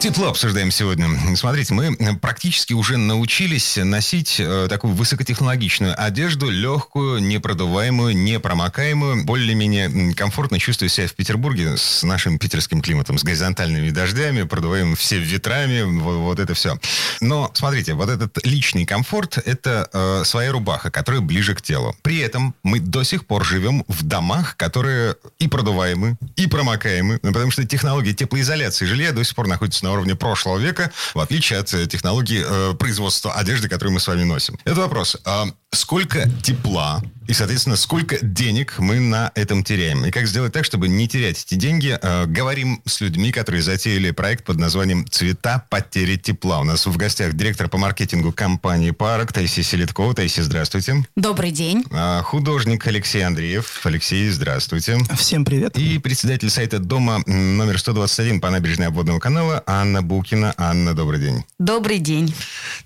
Тепло обсуждаем сегодня. Смотрите, мы практически уже научились носить э, такую высокотехнологичную одежду, легкую, непродуваемую, непромокаемую, более-менее комфортно чувствую себя в Петербурге с нашим питерским климатом, с горизонтальными дождями, продуваем все ветрами, вот, вот это все. Но, смотрите, вот этот личный комфорт – это э, своя рубаха, которая ближе к телу. При этом мы до сих пор живем в домах, которые и продуваемы, и промокаемы, ну, потому что технология теплоизоляции жилья до сих пор находится на уровне прошлого века, в отличие от э, технологии э, производства одежды, которую мы с вами носим. Это вопрос. А сколько тепла и, соответственно, сколько денег мы на этом теряем? И как сделать так, чтобы не терять эти деньги? Э, говорим с людьми, которые затеяли проект под названием «Цвета потери тепла». У нас в гостях директор по маркетингу компании «Парк» Таисия Селиткова. Таисия, здравствуйте. Добрый день. А, художник Алексей Андреев. Алексей, здравствуйте. Всем привет. И председатель сайта «Дома» номер 121 по набережной обводного канала Анна Букина. Анна, добрый день. Добрый день.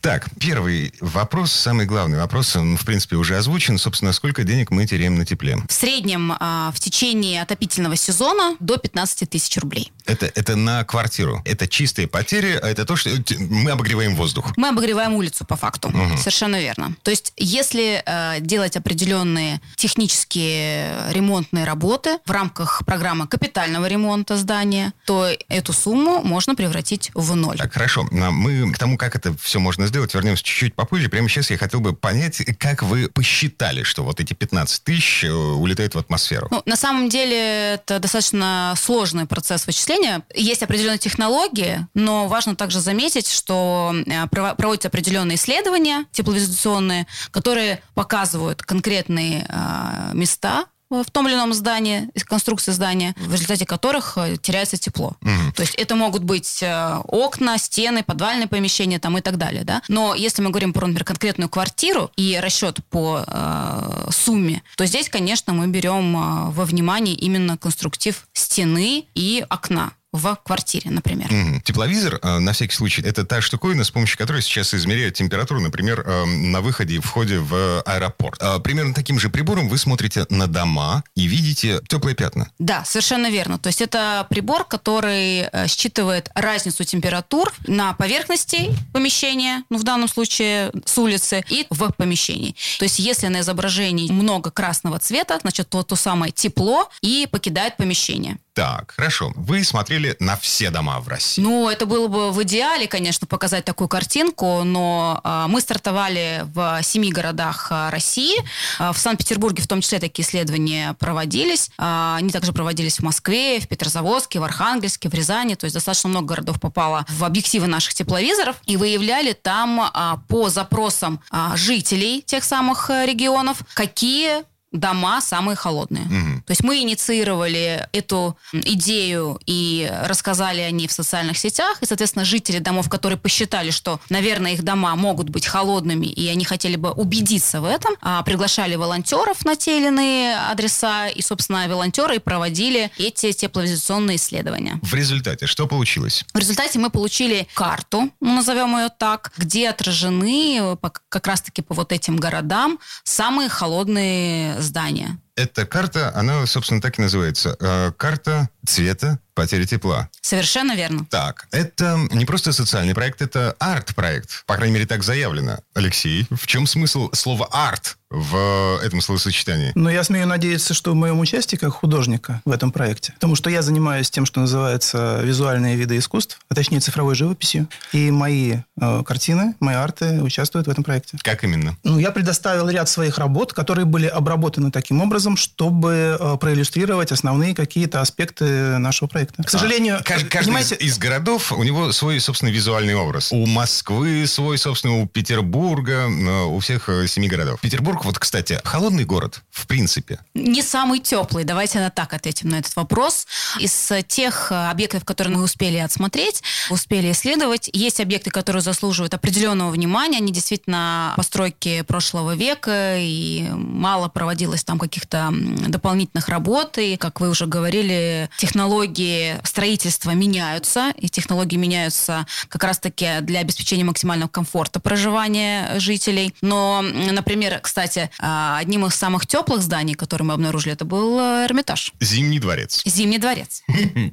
Так, первый вопрос, самый главный вопрос, в принципе, уже озвучен. Собственно, сколько денег мы теряем на тепле? В среднем а, в течение отопительного сезона до 15 тысяч рублей. Это, это на квартиру. Это чистые потери, а это то, что мы обогреваем воздух. Мы обогреваем улицу по факту. Угу. Совершенно верно. То есть, если э, делать определенные технические ремонтные работы в рамках программы капитального ремонта здания, то эту сумму можно превратить в ноль. Так, хорошо. Мы к тому, как это все можно сделать, вернемся чуть-чуть попозже. Прямо сейчас я хотел бы понять, как вы посчитали, что вот эти 15 тысяч э, улетают в атмосферу? Ну, на самом деле это достаточно сложный процесс вычисления. Есть определенные технологии, но важно также заметить, что э, проводятся определенные исследования тепловизационные, которые показывают конкретные э, места, в том или ином здании, из конструкции здания, в результате которых э, теряется тепло. Угу. То есть это могут быть э, окна, стены, подвальные помещения там, и так далее. Да? Но если мы говорим про, например, конкретную квартиру и расчет по э, сумме, то здесь, конечно, мы берем э, во внимание именно конструктив стены и окна в квартире, например. Угу. Тепловизор, э, на всякий случай, это та штуковина, с помощью которой сейчас измеряют температуру, например, э, на выходе и входе в аэропорт. Э, примерно таким же прибором вы смотрите на дома и видите теплые пятна. Да, совершенно верно. То есть это прибор, который считывает разницу температур на поверхности помещения, ну в данном случае с улицы, и в помещении. То есть если на изображении много красного цвета, значит то, то самое тепло и покидает помещение. Так, хорошо. Вы смотрели на все дома в России. Ну, это было бы в идеале, конечно, показать такую картинку, но э, мы стартовали в семи городах э, России. Э, в Санкт-Петербурге в том числе такие исследования проводились. Э, они также проводились в Москве, в Петрозаводске, в Архангельске, в Рязани. То есть достаточно много городов попало в объективы наших тепловизоров. И выявляли там э, по запросам э, жителей тех самых регионов, какие дома самые холодные. Угу. То есть мы инициировали эту идею и рассказали о ней в социальных сетях, и, соответственно, жители домов, которые посчитали, что, наверное, их дома могут быть холодными, и они хотели бы убедиться в этом, а, приглашали волонтеров на те или иные адреса, и, собственно, волонтеры проводили эти тепловизационные исследования. В результате что получилось? В результате мы получили карту, назовем ее так, где отражены как раз-таки по вот этим городам самые холодные здания. Эта карта, она, собственно, так и называется. Э, карта цвета потери тепла. Совершенно верно. Так, это не просто социальный проект, это арт-проект. По крайней мере, так заявлено. Алексей, в чем смысл слова «арт»? в этом словосочетании? Ну, я смею надеяться, что в моем участии как художника в этом проекте, потому что я занимаюсь тем, что называется визуальные виды искусств, а точнее цифровой живописью, и мои э, картины, мои арты участвуют в этом проекте. Как именно? Ну, я предоставил ряд своих работ, которые были обработаны таким образом, чтобы э, проиллюстрировать основные какие-то аспекты нашего проекта. К сожалению, а, каждый понимаете... из, из городов у него свой собственный визуальный образ. У Москвы свой, собственно, у Петербурга, э, у всех э, семи городов. Петербург вот, кстати, холодный город, в принципе. Не самый теплый. Давайте на так ответим на этот вопрос. Из тех э, объектов, которые мы успели отсмотреть, успели исследовать, есть объекты, которые заслуживают определенного внимания. Они действительно постройки прошлого века, и мало проводилось там каких-то дополнительных работ. И, как вы уже говорили, технологии технологии строительства меняются, и технологии меняются как раз-таки для обеспечения максимального комфорта проживания жителей. Но, например, кстати, а, одним из самых теплых зданий, которые мы обнаружили, это был э, Эрмитаж. Зимний дворец. Зимний дворец.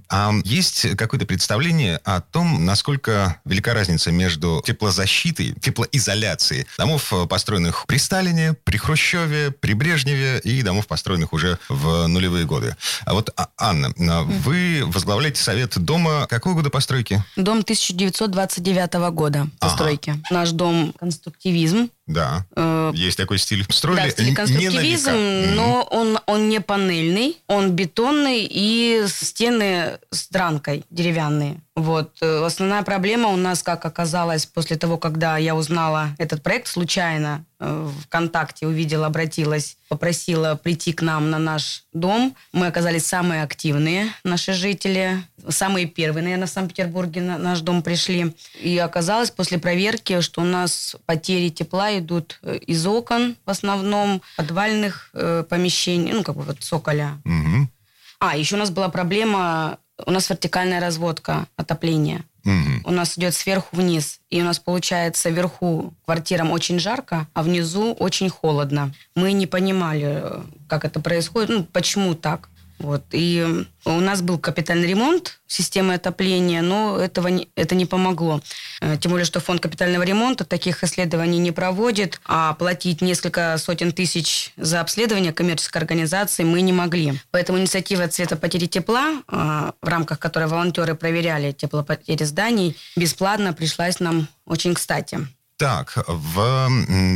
А есть какое-то представление о том, насколько велика разница между теплозащитой, теплоизоляцией домов, э, построенных при Сталине, при Хрущеве, при Брежневе и домов, построенных уже в нулевые годы. А вот, а, Анна, а вы возглавляете совет дома какого года постройки? Дом 1929 года постройки. Ага. Наш дом конструктивизм. Да. Э, Есть такой стиль. Строили да, стиль не конструктивизм. Мгм. но он, он не панельный, он бетонный и стены с дранкой деревянные. Вот. Э, Основная проблема у нас, как оказалось, после того, когда я узнала этот проект случайно, э, ВКонтакте увидела, обратилась, попросила прийти к нам на наш дом. Мы оказались самые активные наши жители, самые первые, наверное, в Санкт-Петербурге на наш дом пришли. И оказалось после проверки, что у нас потери тепла идут э, из окон в основном, подвальных э, помещений, ну, как бы вот цоколя. Мгм. А, еще у нас была проблема, у нас вертикальная разводка отопления. Мгм. У нас идет сверху вниз. И у нас получается вверху квартирам очень жарко, а внизу очень холодно. Мы не понимали, э, как это происходит, ну, почему так. Вот. И у нас был капитальный ремонт системы отопления, но этого не, это не помогло. Э, Тем более, что фонд капитального ремонта таких исследований не проводит, а платить несколько сотен тысяч за обследование коммерческой организации мы не могли. Поэтому инициатива «Цвета потери тепла», э, в рамках которой волонтеры проверяли теплопотери зданий, бесплатно пришлась нам очень кстати. Так, в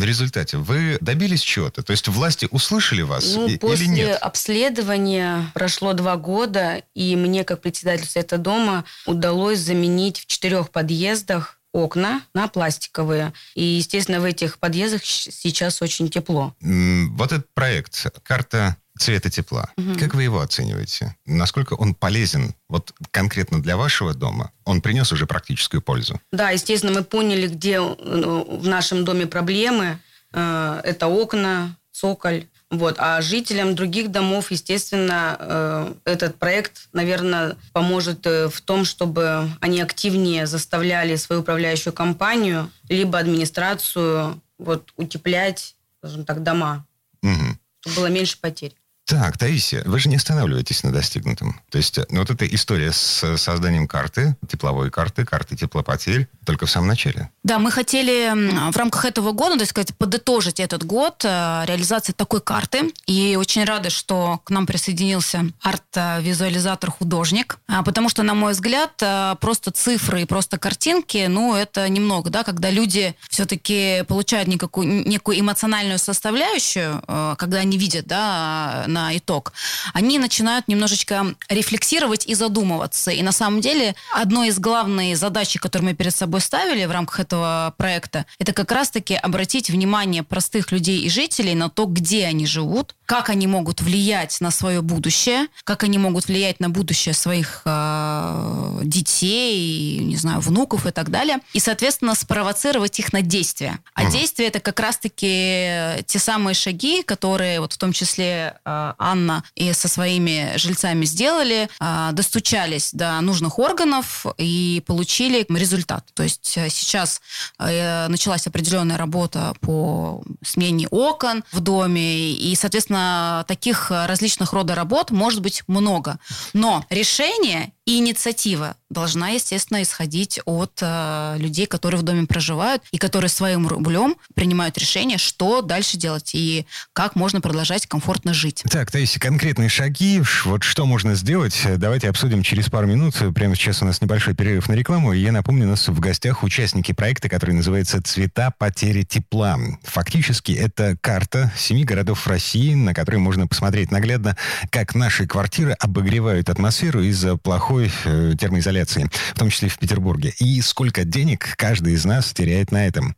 результате вы добились чего-то? То есть власти услышали вас Ну, и- после или нет? обследования прошло два года, и мне, как председатель Совета дома, удалось заменить в четырех подъездах окна на пластиковые. И, естественно, в этих подъездах сейчас очень тепло. Вот этот проект, карта цвета тепла, как вы его оцениваете? Насколько он полезен вот конкретно для вашего дома? Он принес уже практическую пользу? Да, естественно, мы поняли, где э, в нашем доме проблемы. Э, Это окна, цоколь. Вот. А жителям других домов, естественно, э, этот проект, наверное, поможет в том, чтобы они активнее заставляли свою управляющую компанию либо администрацию вот, утеплять, скажем так, дома, Мгм. чтобы было меньше потерь. Так, Таисия, вы же не останавливаетесь на достигнутом. То есть э, ну, вот эта история с созданием карты, тепловой карты, карты теплопотерь, только в самом начале. Да, мы хотели в рамках этого года, так сказать, подытожить этот год э, реализации такой карты. И очень рады, что к нам присоединился арт-визуализатор художник. А, Потому что, на мой взгляд, э, просто цифры и просто картинки, ну, это немного, да, когда люди все-таки получают никакую, некую эмоциональную составляющую, э, когда они видят, да, на итог, они начинают немножечко рефлексировать и задумываться. И на самом деле одной из главных задач, которые мы перед собой ставили в рамках этого проекта, это как раз-таки обратить внимание простых людей и жителей на то, где они живут, как они могут влиять на свое будущее, как они могут влиять на будущее своих э, детей, не знаю, внуков и так далее, и, соответственно, спровоцировать их на действия. А действия это как раз-таки те самые шаги, которые вот в том числе э, Анна и со своими жильцами сделали, э, достучались до нужных органов и получили результат. То есть э, сейчас э, началась определенная работа по смене окон в доме, и, соответственно, таких различных рода работ может быть много. Но решение и инициатива должна, естественно, исходить от э, людей, которые в доме проживают и которые своим рублем принимают решение, что дальше делать и как можно продолжать комфортно жить. Так, Таисия, конкретные шаги, вот что можно сделать, э, давайте обсудим через пару минут. Прямо сейчас у нас небольшой перерыв на рекламу, и я напомню, у нас в гостях участники проекта, который называется «Цвета потери тепла». Фактически это карта семи городов России, на которой можно посмотреть наглядно, как наши квартиры обогревают атмосферу из-за плохой э, термоизоляции, в том числе в Петербурге, и сколько денег каждый из нас теряет на этом.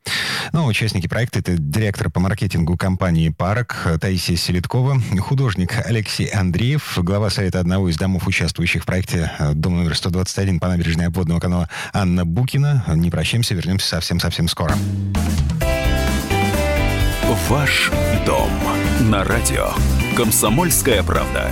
Ну, участники проекта — это директор по маркетингу компании «Парок» Таисия Селиткова, художник Алексей Андреев, глава совета одного из домов, участвующих в проекте э, «Дом номер 121» по набережной обводного канала Анна Букина. Не прощаемся, вернемся совсем-совсем скоро. Ваш дом на радио. Комсомольская правда.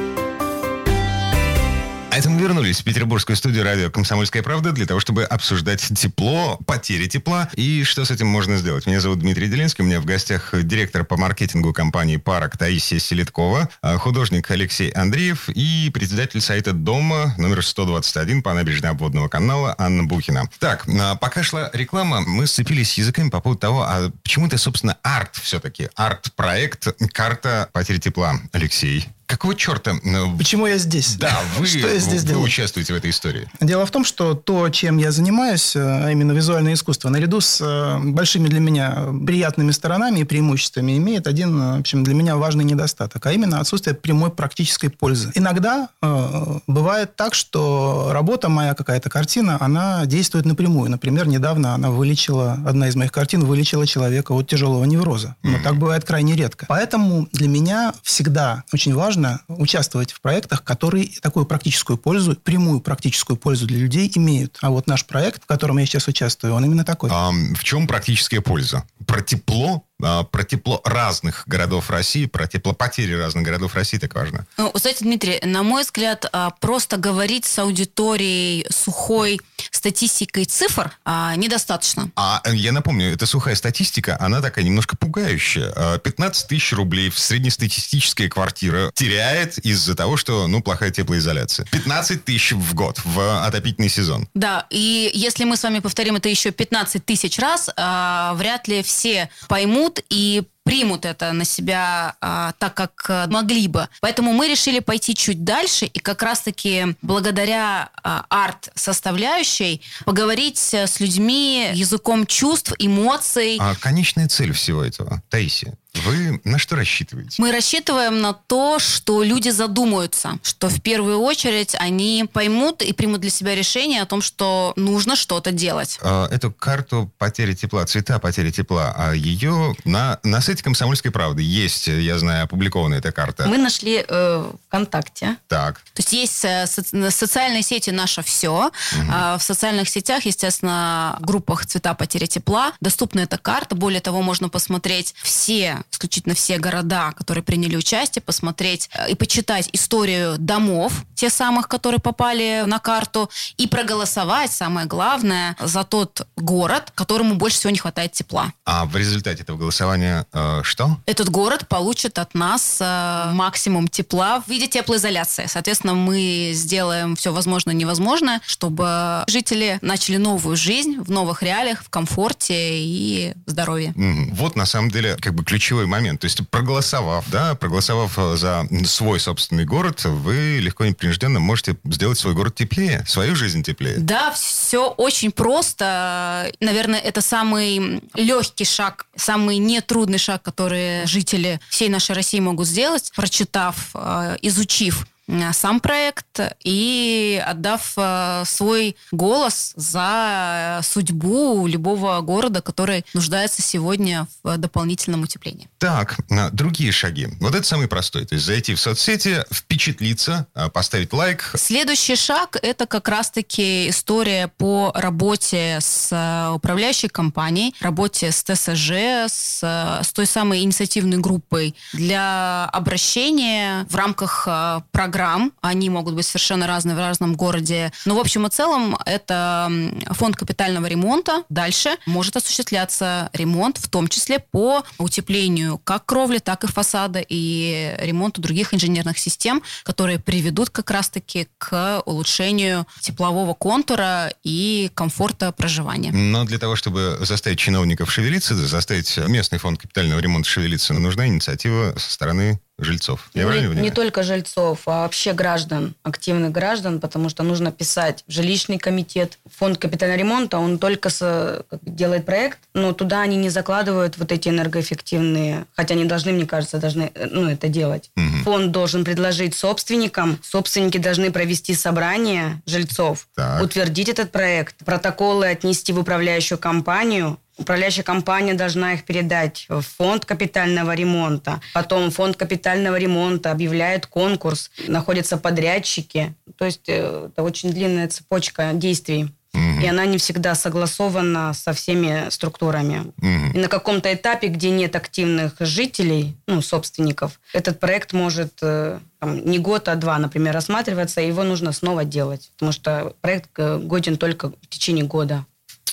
Вернулись в петербургскую студию радио «Комсомольская правда» для того, чтобы обсуждать тепло, потери тепла и что с этим можно сделать. Меня зовут Дмитрий Делинский, у меня в гостях директор по маркетингу компании «Парок» Таисия Селиткова, а художник Алексей Андреев и председатель сайта «Дома» номер 121 по набережной обводного канала Анна Бухина. Так, а пока шла реклама, мы сцепились языками по поводу того, а почему это, собственно, арт все-таки, арт-проект «Карта потери тепла». Алексей, Какого черта? Ну, Почему я здесь? Да, вы, что я здесь вы делаю? участвуете в этой истории. Дело в том, что то, чем я занимаюсь, э, а именно визуальное искусство, наряду с э, большими для меня приятными сторонами и преимуществами, имеет один, э, в общем, для меня важный недостаток, а именно отсутствие прямой практической пользы. Иногда э, бывает так, что работа моя, какая-то картина, она действует напрямую. Например, недавно она вылечила, одна из моих картин вылечила человека от тяжелого невроза. Но так бывает крайне редко. Поэтому для меня всегда очень важно участвовать в проектах, которые такую практическую пользу, прямую практическую пользу для людей имеют. А вот наш проект, в котором я сейчас участвую, он именно такой. А в чем практическая польза? Про тепло про тепло разных городов России, про теплопотери разных городов России так важно? Ну, знаете, Дмитрий, на мой взгляд, а, просто говорить с аудиторией сухой статистикой цифр а, недостаточно. А я напомню, эта сухая статистика, она такая немножко пугающая. 15 тысяч рублей в среднестатистическая квартира теряет из-за того, что, ну, плохая теплоизоляция. 15 тысяч в год в отопительный сезон. Да, и если мы с вами повторим это еще 15 тысяч раз, вряд ли все поймут, и примут это на себя а, так, как а, могли бы. Поэтому мы решили пойти чуть дальше и как раз-таки благодаря а, арт-составляющей поговорить с людьми языком чувств, эмоций. А конечная цель всего этого, Таисия, вы на что рассчитываете? Мы рассчитываем на то, что люди задумаются, что в первую очередь они поймут и примут для себя решение о том, что нужно что-то делать. А, эту карту потери тепла, цвета потери тепла, а ее на, на сайте «Комсомольской правды» есть, я знаю, опубликована эта карта. Мы нашли э, ВКонтакте. Так. То есть есть э, со- социальные сети «Наше все». Угу. А в социальных сетях, естественно, в группах «Цвета потери тепла» доступна эта карта. Более того, можно посмотреть все исключительно все города, которые приняли участие, посмотреть э, и почитать историю домов, те самых, которые попали на карту, и проголосовать, самое главное, за тот город, которому больше всего не хватает тепла. А в результате этого голосования э, что? Этот город получит от нас э, максимум тепла в виде теплоизоляции. Соответственно, мы сделаем все возможное и невозможное, чтобы жители начали новую жизнь в новых реалиях, в комфорте и здоровье. Вот на самом деле как бы ключевой ключевой момент. То есть проголосовав, да, проголосовав э, за свой собственный город, вы легко и непринужденно можете сделать свой город теплее, свою жизнь теплее. Да, все очень просто. Наверное, это самый легкий шаг, самый нетрудный шаг, который жители всей нашей России могут сделать, прочитав, э, изучив сам проект и отдав э, свой голос за судьбу любого города, который нуждается сегодня в дополнительном утеплении. Так, другие шаги. Вот это самый простой. То есть зайти в соцсети, впечатлиться, э, поставить лайк. Следующий шаг – это как раз-таки история по работе с управляющей компанией, работе с ТСЖ, с, с той самой инициативной группой для обращения в рамках программы программ. Они могут быть совершенно разные в разном городе. Но в общем и целом это фонд капитального ремонта. Дальше может осуществляться ремонт, в том числе по утеплению как кровли, так и фасада и ремонту других инженерных систем, которые приведут как раз-таки к улучшению теплового контура и комфорта проживания. Но для того, чтобы заставить чиновников шевелиться, заставить местный фонд капитального ремонта шевелиться, нужна инициатива со стороны жильцов. Я не, не только жильцов, а вообще граждан, активных граждан, потому что нужно писать в жилищный комитет. Фонд капитального ремонта, он только с, как бы делает проект, но туда они не закладывают вот эти энергоэффективные, хотя они должны, мне кажется, должны э, ну, это делать. Мгм. Фонд должен предложить собственникам, собственники должны провести собрание жильцов, Так. утвердить этот проект, протоколы отнести в управляющую компанию, Управляющая компания должна их передать в фонд капитального ремонта. Потом фонд капитального ремонта объявляет конкурс, находятся подрядчики. То есть э, это очень длинная цепочка действий. Мгм. И она не всегда согласована со всеми структурами. Мгм. И на каком-то этапе, где нет активных жителей, ну, собственников, этот проект может э, там, не год, а два, например, рассматриваться, и его нужно снова делать. Потому что проект э, годен только в течение года.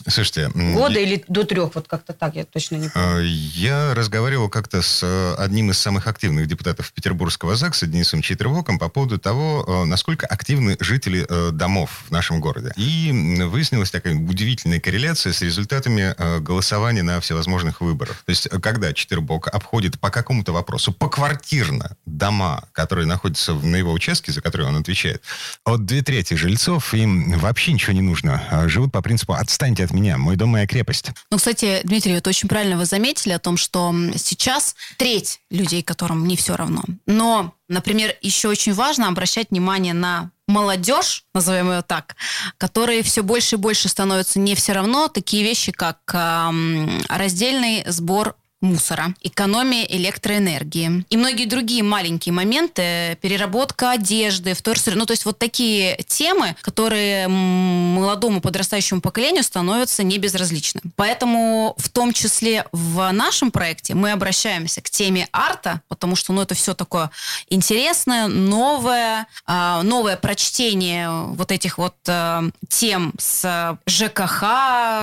Слушайте, Года я- или до трех, вот как-то так, я точно не помню. Э, Я разговаривал как-то с э, одним из самых активных депутатов Петербургского ЗАГСа Денисом Читервоком по поводу того, э, насколько активны жители э, домов в нашем городе. И выяснилась такая удивительная корреляция с результатами голосования на всевозможных выборах. То есть, когда Читербок обходит по какому-то вопросу поквартирно дома, которые находятся на его участке, за которые он отвечает, от две трети жильцов им вообще ничего не нужно. А Живут по принципу «отстаньте от меня, мой дом моя крепость». Ну, кстати, Дмитрий, это очень правильно вы заметили о том, что сейчас треть людей, которым не все равно. Но, например, еще очень важно обращать внимание на молодежь, назовем ее так, которые все больше и больше становятся не все равно. Такие вещи, как ам, раздельный сбор мусора, экономия электроэнергии и многие другие маленькие моменты, переработка одежды, вторсырье, ну то есть вот такие темы, которые молодому подрастающему поколению становятся не безразличны. Поэтому в том числе в нашем проекте мы обращаемся к теме арта, потому что ну это все такое интересное, новое, а, новое прочтение вот этих вот а, тем с ЖКХ,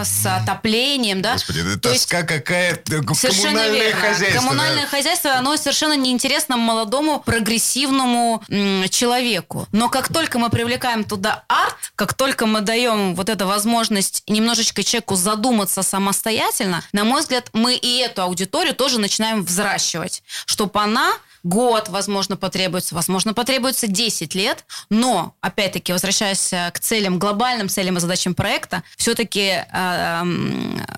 с отоплением, да. Господи, это То есть- тоска какая-то, Совершенно коммунальное верно. хозяйство. да. Коммунальное хозяйство, оно совершенно неинтересно молодому прогрессивному м, человеку. Но как только мы привлекаем туда арт, как только мы даем вот эту возможность немножечко человеку задуматься самостоятельно, на мой взгляд, мы и эту аудиторию тоже начинаем взращивать, чтобы она год, возможно, потребуется, возможно, потребуется 10 лет, но, опять-таки, возвращаясь э, к целям, глобальным целям и задачам проекта, все-таки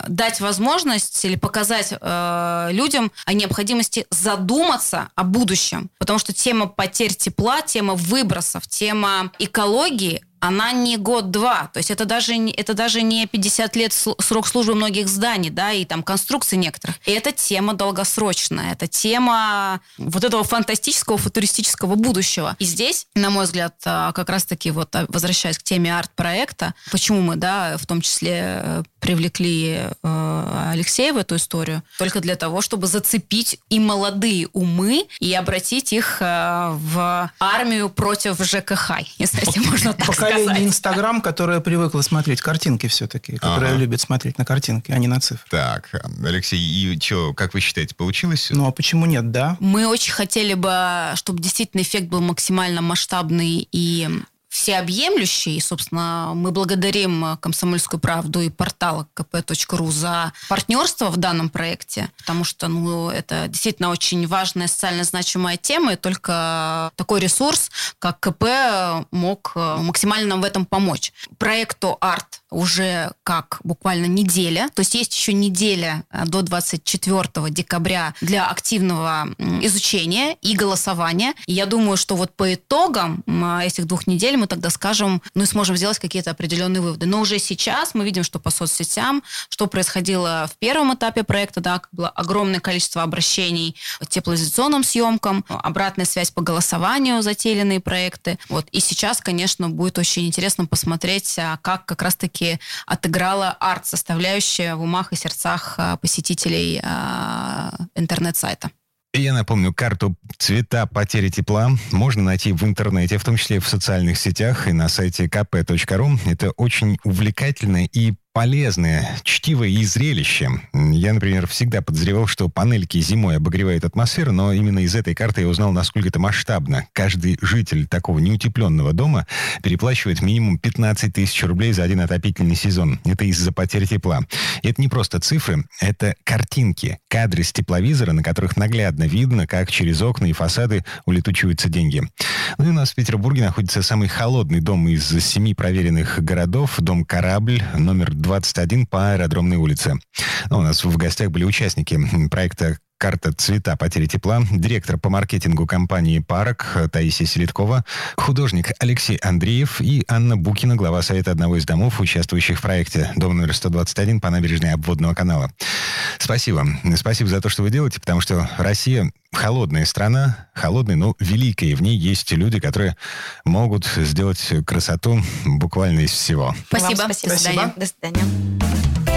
дать возможность или показать э, людям о необходимости задуматься о будущем, потому что тема потерь тепла, тема выбросов, тема экологии, она не год-два. То есть это даже, это даже не 50 лет срок службы многих зданий, да, и там конструкций некоторых. И это тема долгосрочная. Это тема вот этого фантастического, футуристического будущего. И здесь, на мой взгляд, а, как раз-таки вот а, возвращаясь к теме арт-проекта, почему мы, да, в том числе э, привлекли э, Алексея в эту историю, только для того, чтобы зацепить и молодые умы и обратить их э, в армию против ЖКХ, если если можно так Поколение сказать. Инстаграм, которое привыкло смотреть картинки все-таки, которое Ага. любит смотреть на картинки, а не на цифры. Так, Алексей, и что, как вы считаете, получилось? Ну а почему нет, да? Мы очень хотели бы, чтобы действительно эффект был максимально масштабный и всеобъемлющий. И, собственно, мы благодарим «Комсомольскую правду» и портал kp.ru за партнерство в данном проекте, потому что ну, это действительно очень важная социально значимая тема, и только такой ресурс, как КП, мог э, максимально нам в этом помочь. Проекту «Арт» уже как буквально неделя, то есть есть еще неделя э, до 24 декабря для активного изучения и голосования. И я думаю, что вот по итогам м, этих двух недель мы тогда скажем, ну и сможем сделать какие-то определенные выводы. Но уже сейчас мы видим, что по соцсетям, что происходило в первом этапе проекта, да, было огромное количество обращений к теплоизоляционным съемкам, обратная связь по голосованию, затейленные проекты. Вот. И сейчас, конечно, будет очень интересно посмотреть, а, как как раз-таки отыграла арт-составляющая в умах и сердцах а, посетителей а, интернет-сайта. Я напомню, карту «Цвета потери тепла» можно найти в интернете, в том числе в социальных сетях и на сайте kp.ru. Это очень увлекательная и полезное чтиво и зрелище. Я, например, всегда подозревал, что панельки зимой обогревают атмосферу, но именно из этой карты я узнал, насколько это масштабно. Каждый житель такого неутепленного дома переплачивает минимум 15 тысяч рублей за один отопительный сезон. Это из-за потерь тепла. И это не просто цифры, это картинки, кадры с тепловизора, на которых наглядно видно, как через окна и фасады улетучиваются деньги. Ну и у нас в Петербурге находится самый холодный дом из семи проверенных городов, дом «Корабль», номер 21 по аэродромной улице. Ну, у нас в гостях были участники проекта Карта цвета потери тепла, директор по маркетингу компании «Парок» Таисия Селиткова, художник Алексей Андреев и Анна Букина, глава совета одного из домов, участвующих в проекте «Дом номер 121» по набережной обводного канала. Спасибо. Спасибо за то, что вы делаете, потому что Россия холодная страна, холодная, но великая. В ней есть люди, которые могут сделать красоту буквально из всего. Спасибо. Вам спасибо. До свидания. До свидания.